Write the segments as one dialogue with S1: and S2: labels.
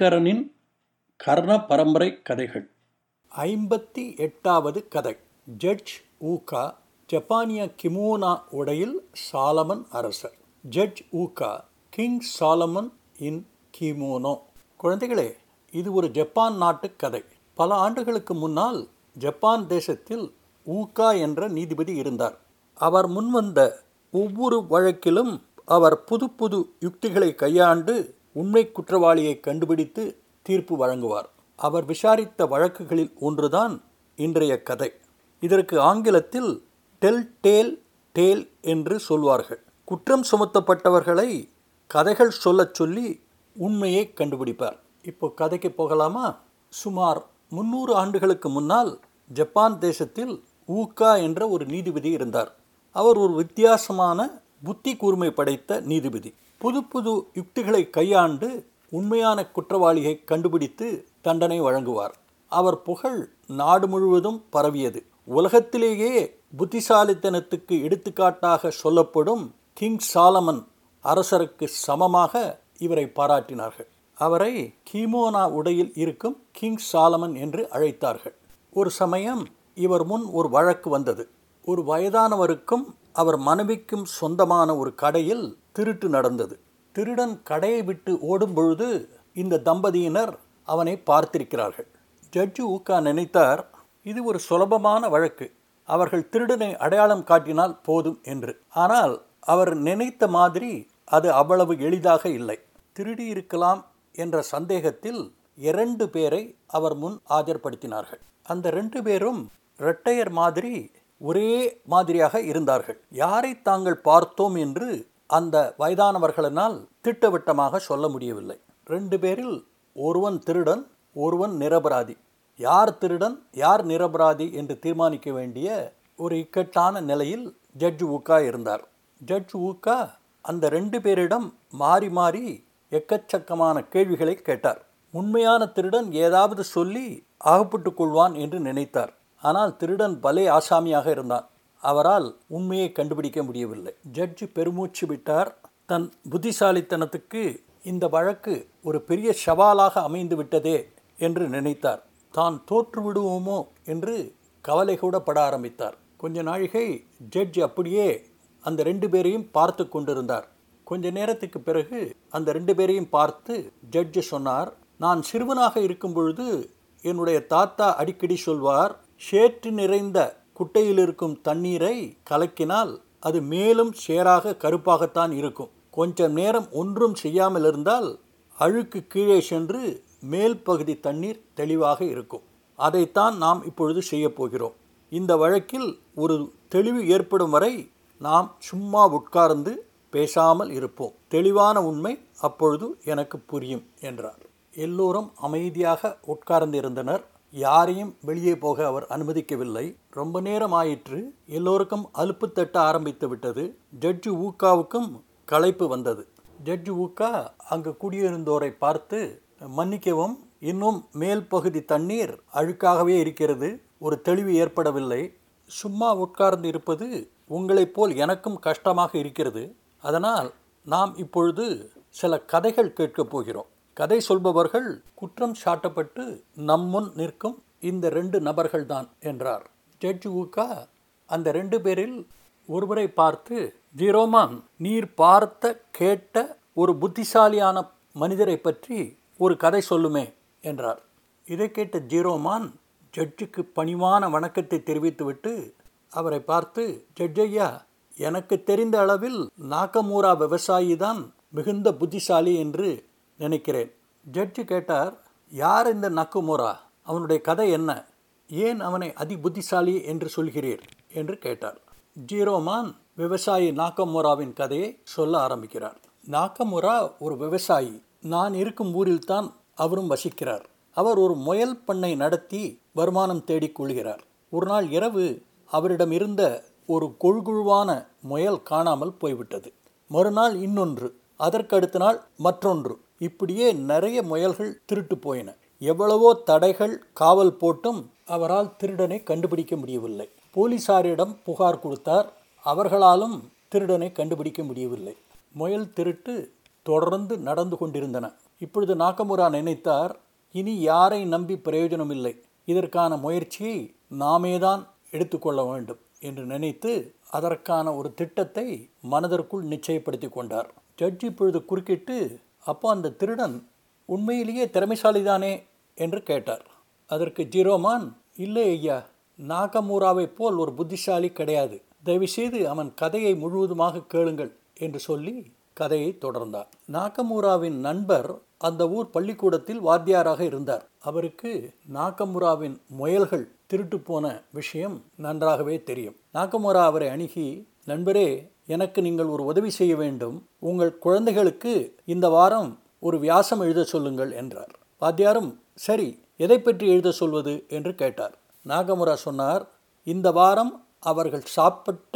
S1: ஐங்கரனின் கர்ண பரம்பரை கதைகள்.
S2: ஐம்பத்தி எட்டாவது கதை. ஜட்ஜ் ஊகா ஜப்பானிய கிமோனா உடையில் சாலமன் அரசர். Judge ஊகா king Solomon in kimono. குழந்தைகளே இது ஒரு ஜப்பான் நாட்டு கதை. பல ஆண்டுகளுக்கு முன்னால் ஜப்பான் தேசத்தில் ஊகா என்ற நீதிபதி இருந்தார். அவர் முன்வந்த ஒவ்வொரு வழக்கிலும் அவர் புது புது யுக்திகளை கையாண்டு உண்மை குற்றவாளியை கண்டுபிடித்து தீர்ப்பு வழங்குவார். அவர் விசாரித்த வழக்குகளில் ஒன்றுதான் இன்றைய கதை. இதற்கு ஆங்கிலத்தில் டெல் டேல் டேல் என்று சொல்வார்கள். குற்றம் சுமத்தப்பட்டவர்களை கதைகள் சொல்லச் சொல்லி உண்மையை கண்டுபிடிப்பார். இப்போ கதைக்கு போகலாமா? சுமார் முன்னூறு ஆண்டுகளுக்கு முன்னால் ஜப்பான் தேசத்தில் ஊக்கா என்ற ஒரு நீதிபதி இருந்தார். அவர் ஒரு வித்தியாசமான புத்தி கூர்மை படைத்த நீதிபதி. புது புது யுக்திகளை கையாண்டு உண்மையான குற்றவாளியை கண்டுபிடித்து தண்டனை வழங்குவார். அவர் புகழ் நாடு முழுவதும் பரவியது. உலகத்திலேயே புத்திசாலித்தனத்துக்கு எடுத்துக்காட்டாக சொல்லப்படும் கிங் சாலமன் அரசருக்கு சமமாக இவரை பாராட்டினார்கள். அவரை கிமோனா உடையில் இருக்கும் கிங் சாலமன் என்று அழைத்தார்கள். ஒரு சமயம் இவர் முன் ஒரு வழக்கு வந்தது. ஒரு வயதானவருக்கும் அவர் மனைவிக்கும் சொந்தமான ஒரு கடையில் திருட்டு நடந்தது. திருடன் கடையை விட்டு ஓடும் பொழுது இந்த தம்பதியினர் அவனை பார்த்திருக்கிறார்கள். ஜட்ஜு ஊக்கா நினைத்தார் இது ஒரு சுலபமான வழக்கு. அவர்கள் திருடனை அடையாளம் காட்டினால் போதும் என்று. ஆனால் அவர் நினைத்த மாதிரி அது அவ்வளவு எளிதாக இல்லை. திருடி இருக்கலாம் என்ற சந்தேகத்தில் இரண்டு பேரை அவர் முன் ஆஜர்படுத்தினார்கள். அந்த ரெண்டு பேரும் இரட்டையர் மாதிரி ஒரே மாதிரியாக இருந்தார்கள். யாரை தாங்கள் பார்த்தோம் என்று அந்த வயதானவர்களினால் திட்டவட்டமாக சொல்ல முடியவில்லை. ரெண்டு பேரில் ஒருவன் திருடன் ஒருவன் நிரபராதி. யார் திருடன் யார் நிரபராதி என்று தீர்மானிக்க வேண்டிய ஒரு இக்கட்டான நிலையில் ஜட்ஜ் ஊக்கா இருந்தார். ஜட்ஜ் ஊக்கா அந்த ரெண்டு பேரிடம் மாறி மாறி எக்கச்சக்கமான கேள்விகளை கேட்டார். உண்மையான திருடன் ஏதாவது சொல்லி அகப்பட்டு கொள்வான் என்று நினைத்தார். ஆனால் திருடன் பலே ஆசாமியாக இருந்தான். அவரால் உண்மையை கண்டுபிடிக்க முடியவில்லை. ஜட்ஜ் பெருமூச்சு விட்டார். தன் புத்திசாலித்தனத்துக்கு இந்த வழக்கு ஒரு பெரிய சவாலாக அமைந்து விட்டதே என்று நினைத்தார். தான் தோற்று விடுவோமோ என்று கவலை கூட பட ஆரம்பித்தார். கொஞ்ச நாழிகை ஜட்ஜ் அப்படியே அந்த ரெண்டு பேரையும் பார்த்து கொண்டிருந்தார். கொஞ்ச நேரத்துக்கு பிறகு அந்த ரெண்டு பேரையும் பார்த்து ஜட்ஜு சொன்னார் நான் சிறுவனாக இருக்கும் பொழுது என்னுடைய தாத்தா அடிக்கடி சொல்வார் சேற்று நிறைந்த குட்டையில் இருக்கும் தண்ணீரை கலக்கினால் அது மேலும் சேராக கருப்பாகத்தான் இருக்கும். கொஞ்சம் நேரம் ஒன்றும் செய்யாமல் இருந்தால் அழுக்கு கீழே சென்று மேல் பகுதி தண்ணீர் தெளிவாக இருக்கும். அதைத்தான் நாம் இப்பொழுது செய்யப் போகிறோம். இந்த வழக்கில் ஒரு தெளிவு ஏற்படும் வரை நாம் சும்மா உட்கார்ந்து பேசாமல் இருப்போம். தெளிவான உண்மை அப்பொழுது எனக்கு புரியும் என்றார். எல்லோரும் அமைதியாக உட்கார்ந்து இருந்தனர் யாரையும் வெளியே போக அவர் அனுமதிக்கவில்லை. ரொம்ப நேரம் ஆயிற்று எல்லோருக்கும் அலுப்பு தட்ட ஆரம்பித்து விட்டது. ஜட்ஜு ஊக்காவுக்கும் களைப்பு வந்தது. ஜட்ஜு ஊக்கா அங்கு குடியிருந்தோரை பார்த்து மன்னிக்கவும் இன்னும் மேல் பகுதி தண்ணீர் அழுக்காகவே இருக்கிறது. ஒரு தெளிவு ஏற்படவில்லை. சும்மா உட்கார்ந்து இருப்பது உங்களைப் போல் எனக்கும் கஷ்டமாக இருக்கிறது. அதனால் நாம் இப்பொழுது சில கதைகள் கேட்கப் போகிறோம். கதை சொல்பவர்கள் குற்றம் சாட்டப்பட்டு நம்முன் நிற்கும் இந்த ரெண்டு நபர்கள்தான் என்றார். ஜட்ஜ் ஊக்கா அந்த ரெண்டு பேரில் ஒருவரை பார்த்து ஜீரோமான் நீர் பார்த்த கேட்ட ஒரு புத்திசாலியான மனிதரை பற்றி ஒரு கதை சொல்லுமே என்றார். இதை கேட்ட ஜீரோமான் ஜட்ஜுக்கு பணிவான வணக்கத்தை தெரிவித்துவிட்டு அவரை பார்த்து ஜட்ஜையா எனக்கு தெரிந்த அளவில் நாக்கமூரா விவசாயி தான் மிகுந்த புத்திசாலி என்று நினைக்கிறேன். ஜட்ஜு கேட்டார் யார் இந்த நக்குமோரா? அவனுடைய கதை என்ன? ஏன் அவனை அதி புத்திசாலி என்று சொல்கிறீர்? என்று கேட்டார். ஜீரோமான் விவசாயி நாக்கமுராவின் கதையை சொல்ல ஆரம்பிக்கிறார். நாக்கமுரா ஒரு விவசாயி. நான் இருக்கும் ஊரில்தான் அவரும் வசிக்கிறார். அவர் ஒரு முயல் பண்ணை நடத்தி வருமானம் தேடிக் கொள்கிறார். ஒரு நாள் இரவு அவரிடம் இருந்த ஒரு கொழுகுழுவான முயல் காணாமல் போய்விட்டது. மறுநாள் இன்னொன்று. அதற்கடுத்த நாள் மற்றொன்று. இப்படியே நிறைய முயல்கள் திருட்டு போயின. எவ்வளவோ தடைகள் காவல் போட்டும் அவரால் திருடனை கண்டுபிடிக்க முடியவில்லை. போலீசாரிடம் புகார் கொடுத்தார் அவர்களாலும் திருடனை கண்டுபிடிக்க முடியவில்லை. முயல் திருட்டு தொடர்ந்து நடந்து கொண்டிருந்தன. இப்பொழுது நாக்கமுரா நினைத்தார் இனி யாரை நம்பி பிரயோஜனமில்லை? இதற்கான முயற்சியை நாமேதான் எடுத்துக்கொள்ள வேண்டும் என்று நினைத்து அதற்கான ஒரு திட்டத்தை மனதிற்குள் நிச்சயப்படுத்தி கொண்டார். ஜட்ஜ் இப்பொழுது குறுக்கிட்டு அப்போ அந்த திருடன் உண்மையிலேயே திறமைசாலிதானே என்று கேட்டார். அதற்கு ஜீரோமான் இல்லை ஐயா நாகமூராவை போல் ஒரு புத்திசாலி கிடையாது. தயவுசெய்து அவன் கதையை முழுவதுமாக கேளுங்கள் என்று சொல்லி கதையை தொடர்ந்தார். நாகமூராவின் நண்பர் அந்த ஊர் பள்ளிக்கூடத்தில் வாத்தியாராக இருந்தார். அவருக்கு நாகமுராவின் முயல்கள் திருட்டு போன விஷயம் நன்றாகவே தெரியும். நாகமுரா அவரை அணுகி நண்பரே எனக்கு நீங்கள் ஒரு உதவி செய்ய வேண்டும். உங்கள் குழந்தைகளுக்கு இந்த வாரம் ஒரு வியாசம் எழுத சொல்லுங்கள் என்றார். வாத்தியாரும் சரி எதை பற்றி எழுத சொல்வது? என்று கேட்டார். நாகமுரா சொன்னார் இந்த வாரம் அவர்கள் சாப்பிட்ட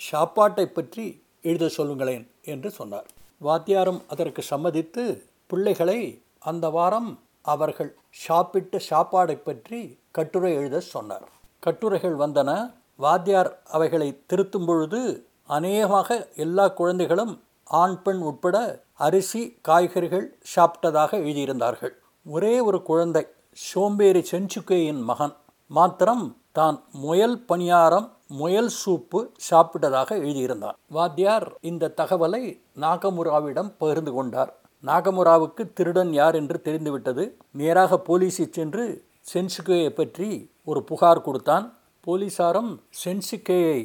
S2: சாப்பாட்டை பற்றி எழுத சொல்லுங்களேன் என்று சொன்னார். வாத்தியாரும் அதற்கு சம்மதித்து பிள்ளைகளை அந்த வாரம் அவர்கள் சாப்பிட்ட சாப்பாடை பற்றி கட்டுரை எழுத சொன்னார். கட்டுரைகள் வந்தன. வாத்தியார் அவைகளை திருத்தும் பொழுது அநேகமாக எல்லா குழந்தைகளும் ஆண் பெண் உட்பட அரிசி காய்கறிகள் சாப்பிட்டதாக எழுதியிருந்தார்கள். ஒரே ஒரு குழந்தை சோம்பேறி செஞ்சுக்கேயின் மகன். மாத்திரம் தான் முயல் பணியாரம் முயல் சூப்பு சாப்பிட்டதாக எழுதியிருந்தார் வாத்தியார் இந்த தகவலை நாகமுராவிடம் பகிர்ந்து கொண்டார். நாகமுராவுக்கு திருடன் யார் என்று தெரிந்துவிட்டது. நேராக போலீஸை சென்று சென்சுகேயை பற்றி ஒரு புகார் கொடுத்தான். போலீசாரும் சென்சுகேயை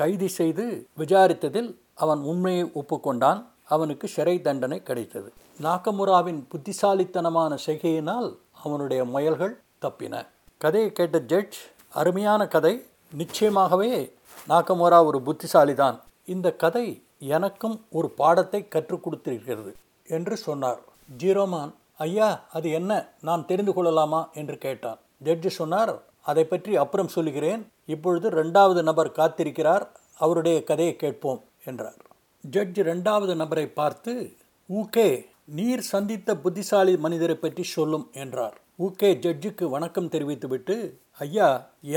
S2: கைது செய்து விசாரித்ததில் அவன் உண்மையை ஒப்புக்கொண்டான். அவனுக்கு சிறை தண்டனை கிடைத்தது. நாகமுராவின் புத்திசாலித்தனமான செய்கையினால் அவனுடைய முயல்கள் தப்பின. கதையை கேட்ட ஜட்ஜ் அருமையான கதை. நிச்சயமாகவே நாகமுரா ஒரு புத்திசாலிதான். இந்த கதை எனக்கும் ஒரு பாடத்தை கற்றுக் கொடுத்திருக்கிறது என்று சொன்னார். ஜீரோமான் ஐயா அது என்ன? நான் தெரிந்து கொள்ளலாமா? என்று கேட்டான். ஜட்ஜு சொன்னார் அதை பற்றி அப்புறம் சொல்லுகிறேன். இப்பொழுது ரெண்டாவது நபர் காத்திருக்கிறார். அவருடைய கதையை கேட்போம் என்றார். ஜட்ஜ் ரெண்டாவது நபரை பார்த்து ஊகே நீர் சந்தித்த புத்திசாலி மனிதரை பற்றி சொல்லும் என்றார். ஊகே ஜட்ஜுக்கு வணக்கம் தெரிவித்துவிட்டு ஐயா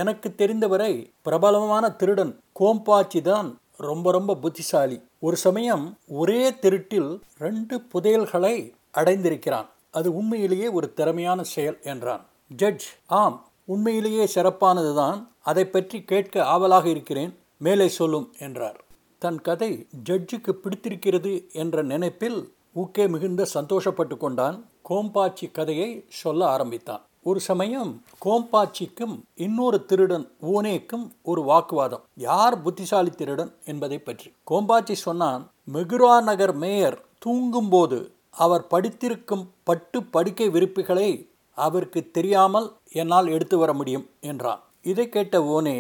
S2: எனக்கு தெரிந்தவரை பிரபலமான திருடன் கோம்பாச்சி தான் ரொம்ப ரொம்ப புத்திசாலி. ஒரு சமயம் ஒரே திருட்டில் ரெண்டு புதையல்களை அடைந்திருக்கிறான். அது உண்மையிலேயே ஒரு திறமையான செயல் என்றான். ஜட்ஜ் ஆம் உண்மையிலேயே சிறப்பானதுதான் அதை பற்றி கேட்க ஆவலாக இருக்கிறேன் மேலே சொல்லும் என்றார். தன் கதை ஜட்ஜுக்கு பிடித்திருக்கிறது என்ற நினைப்பில் ஊக்கே மிகுந்த சந்தோஷப்பட்டு கொண்டான். கோம்பாச்சி கதையை சொல்ல ஆரம்பித்தான். ஒரு சமயம் கோம்பாச்சிக்கும் இன்னொரு திருடன் ஓனேக்கும் ஒரு வாக்குவாதம். யார் புத்திசாலி திருடன் என்பதை பற்றி. கோம்பாச்சி சொன்னான் மெகுரா நகர் மேயர் தூங்கும்போது அவர் படித்திருக்கும் பட்டு படுக்கை விருப்புகளை அவருக்கு தெரியாமல் என்னால் எடுத்து வர முடியும் என்றான். இதை கேட்ட ஓனே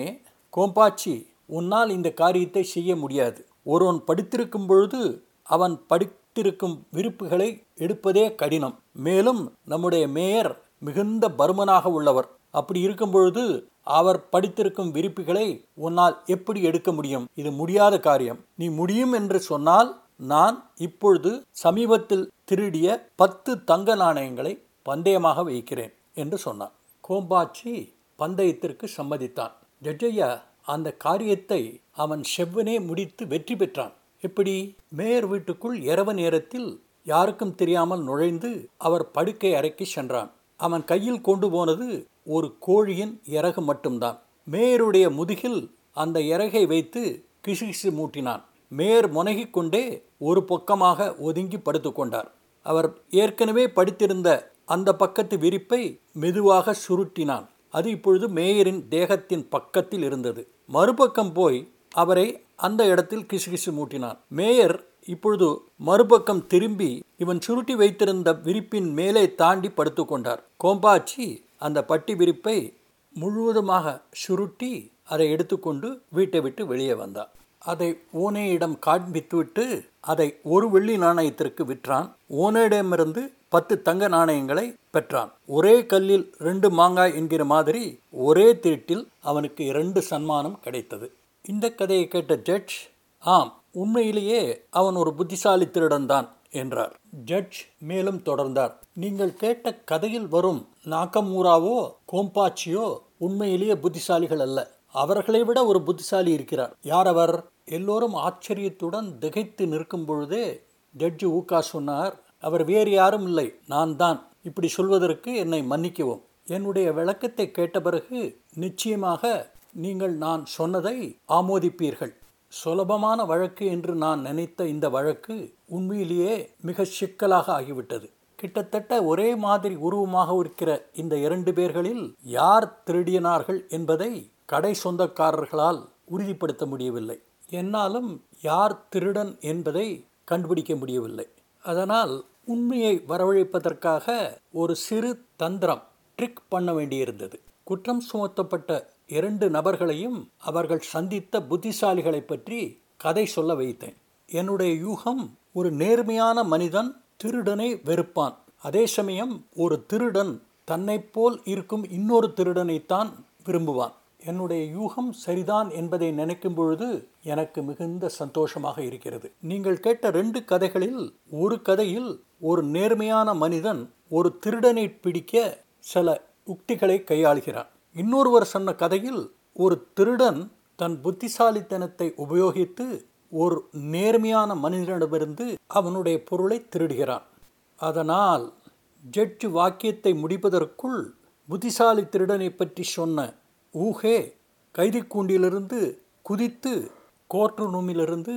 S2: கோம்பாச்சி உன்னால் இந்த காரியத்தை செய்ய முடியாது. ஒருவன் படித்திருக்கும் பொழுது அவன் படித்திருக்கும் விருப்புகளை எடுப்பதே கடினம். மேலும் நம்முடைய மேயர் மிகுந்த பருமனாக உள்ளவர். அப்படி இருக்கும் பொழுது அவர் படித்திருக்கும் விருப்புகளை உன்னால் எப்படி எடுக்க முடியும்? இது முடியாத காரியம். நீ முடியும் என்று சொன்னால் நான் இப்பொழுது சமீபத்தில் திருடிய பத்து தங்க நாணயங்களை பந்தயமாக வைக்கிறேன் என்று சொன்னான். கோம்பாச்சி பந்தயத்திற்கு சம்மதித்தான். ஜட்ஜையா அந்த காரியத்தை அவன் செவ்வனே முடித்து வெற்றி பெற்றான். எப்படி? மேயர் வீட்டுக்குள் இரவு நேரத்தில் யாருக்கும் தெரியாமல் நுழைந்து அவர் படுக்கை அறைக்கு சென்றான். அவன் கையில் கொண்டு போனது ஒரு கோழியின் இறகு மட்டும்தான். மேயருடைய முதுகில் அந்த இறகை வைத்து கிசுகிசு மூட்டினான். மேயர் முனகிக் கொண்டே ஒரு பக்கமாக ஒதுங்கி படுத்துக்கொண்டார். அவர் ஏற்கனவே படித்திருந்த அந்த பக்கத்து விரிப்பை மெதுவாக சுருட்டினான். அது இப்பொழுது மேயரின் தேகத்தின் பக்கத்தில் இருந்தது. மறுபக்கம் போய் அவரை அந்த இடத்தில் கிசுகிசு மூட்டினான். மேயர் இப்பொழுது மறுபக்கம் திரும்பி இவன் சுருட்டி வைத்திருந்த விரிப்பின் மேலே தாண்டி படுத்துக்கொண்டார் கோம்பாச்சி அந்த பட்டி விரிப்பை முழுவதுமாக சுருட்டி அதை எடுத்துக்கொண்டு வீட்டை விட்டு வெளியே வந்தார் அதை ஓனேயிடம் காண்பித்துவிட்டு அதை ஒரு வெள்ளி நாணயத்திற்கு விற்றான். ஓனேயிடமிருந்து பத்து தங்க நாணயங்களை பெற்றான். ஒரே கல்லில் ரெண்டு மாங்காய் என்கிற மாதிரி ஒரே திருட்டில் அவனுக்கு இரண்டு சன்மானம் கிடைத்தது. இந்த கதையை கேட்ட ஜட்ஜ் ஆம் உண்மையிலேயே அவன் ஒரு புத்திசாலி திருடன்தான் என்றார். ஜட்ஜ் மேலும் தொடர்ந்தார். நீங்கள் கேட்ட கதையில் வரும் நாக்கமூராவோ கோம்பாச்சியோ உண்மையிலேயே புத்திசாலிகள் அல்ல. அவர்களை விட ஒரு புத்திசாலி இருக்கிறார். யார் அவர்? எல்லோரும் ஆச்சரியத்துடன் திகைத்து நிற்கும் பொழுதே ஜட்ஜு ஊக்கா சொன்னார் அவர் வேறு யாரும் இல்லை நான் தான். இப்படி சொல்வதற்கு என்னை மன்னிக்கவும். என்னுடைய விளக்கத்தை கேட்ட பிறகு நிச்சயமாக நீங்கள் நான் சொன்னதை ஆமோதிப்பீர்கள். சுலபமான வழக்கு என்று நான் நினைத்த இந்த வழக்கு உண்மையிலேயே மிக சிக்கலாக ஆகிவிட்டது. கிட்டத்தட்ட ஒரே மாதிரி உருவமாக இருக்கிற இந்த இரண்டு பேர்களில் யார் திருடியனார்கள் என்பதை கடை சொந்தக்காரர்களால் உறுதிப்படுத்த முடியவில்லை. என்னாலும் யார் திருடன் என்பதை கண்டுபிடிக்க முடியவில்லை. அதனால் உண்மையை வரவழைப்பதற்காக ஒரு சிறு தந்திரம் ட்ரிக் பண்ண வேண்டியிருந்தது. குற்றம் சுமத்தப்பட்ட இரண்டு நபர்களையும் அவர்கள் சந்தித்த புத்திசாலிகளை பற்றி கதை சொல்ல வைத்தேன். என்னுடைய யூகம் ஒரு நேர்மையான மனிதன் திருடனை வெறுப்பான். அதே சமயம் ஒரு திருடன் தன்னைப்போல் இருக்கும் இன்னொரு திருடனைத்தான் விரும்புவான். என்னுடைய யூகம் சரிதான் என்பதை நினைக்கும் பொழுது எனக்கு மிகுந்த சந்தோஷமாக இருக்கிறது. நீங்கள் கேட்ட ரெண்டு கதைகளில் ஒரு கதையில் ஒரு நேர்மையான மனிதன் ஒரு திருடனை பிடிக்க சில உக்திகளை கையாளுகிறான். இன்னொருவர் சொன்ன கதையில் ஒரு திருடன் தன் புத்திசாலித்தனத்தை உபயோகித்து ஒரு நேர்மையான மனிதனிடமிருந்து அவனுடைய பொருளை திருடுகிறான். அதனால் ஜட்ஜு வாக்கியத்தை முடிப்பதற்குள் புத்திசாலி திருடனை பற்றி சொன்ன ஊஹே கைதிக்கூண்டிலிருந்து குதித்து கோர்ட் ரூமிலிருந்து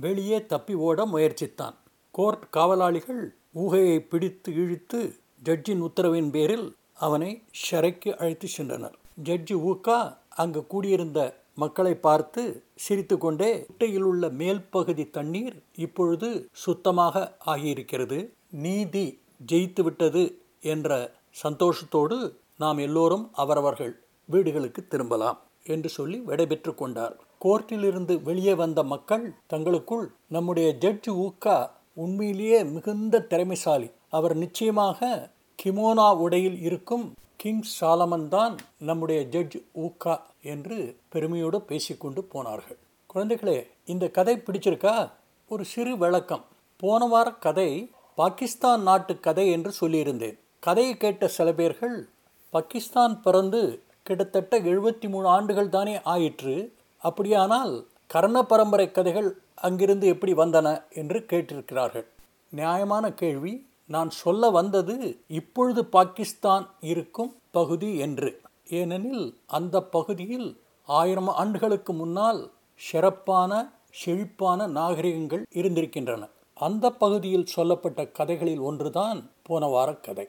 S2: வெளியே தப்பி ஓட முயற்சித்தான். கோர்ட் காவலாளிகள் ஊகையை பிடித்து இழுத்து ஜட்ஜின் உத்தரவின் பேரில் அவனை ஷரைக்கு அழைத்து சென்றனர். ஜட்ஜி ஊக்கா அங்கு கூடியிருந்த மக்களை பார்த்து சிரித்துக்கொண்டே குட்டையில் உள்ள மேல் பகுதி தண்ணீர் இப்பொழுது சுத்தமாக ஆகியிருக்கிறது. நீதி ஜெயித்து விட்டது என்ற சந்தோஷத்தோடு நாம் எல்லோரும் அவரவர்கள் வீடுகளுக்கு திரும்பலாம் என்று சொல்லி விடைபெற்று கொண்டார். கோர்ட்டிலிருந்து வெளியே வந்த மக்கள் தங்களுக்குள் நம்முடைய ஜட்ஜ் ஊக்கா உண்மையிலேயே மிகுந்த திறமைசாலி. அவர் நிச்சயமாக கிமோனா உடையில் இருக்கும் கிங் சாலமன் தான் நம்முடைய ஜட்ஜ் ஊக்கா என்று பெருமையோடு பேசிக்கொண்டு போனார்கள். குழந்தைகளே இந்த கதை பிடிச்சிருக்கா? ஒரு சிறு விளக்கம். போன வார கதை பாகிஸ்தான் நாட்டு கதை என்று சொல்லியிருந்தேன். கதையை கேட்ட சில பேர்கள் பாகிஸ்தான் பிறந்து கிட்டத்தட்ட எழுபத்தி மூணு ஆண்டுகள் தானே ஆயிற்று. அப்படியானால் கர்ண பரம்பரை கதைகள் அங்கிருந்து எப்படி வந்தன என்று கேட்டிருக்கிறார்கள். நியாயமான கேள்வி நான் சொல்ல வந்தது இப்பொழுது பாகிஸ்தான் இருக்கும் பகுதி என்று. ஏனெனில் அந்த பகுதியில் ஆயிரம் ஆண்டுகளுக்கு முன்னால் சிறப்பான செழிப்பான நாகரிகங்கள் இருந்திருக்கின்றன. அந்த பகுதியில் சொல்லப்பட்ட கதைகளில் ஒன்றுதான் போன வார கதை.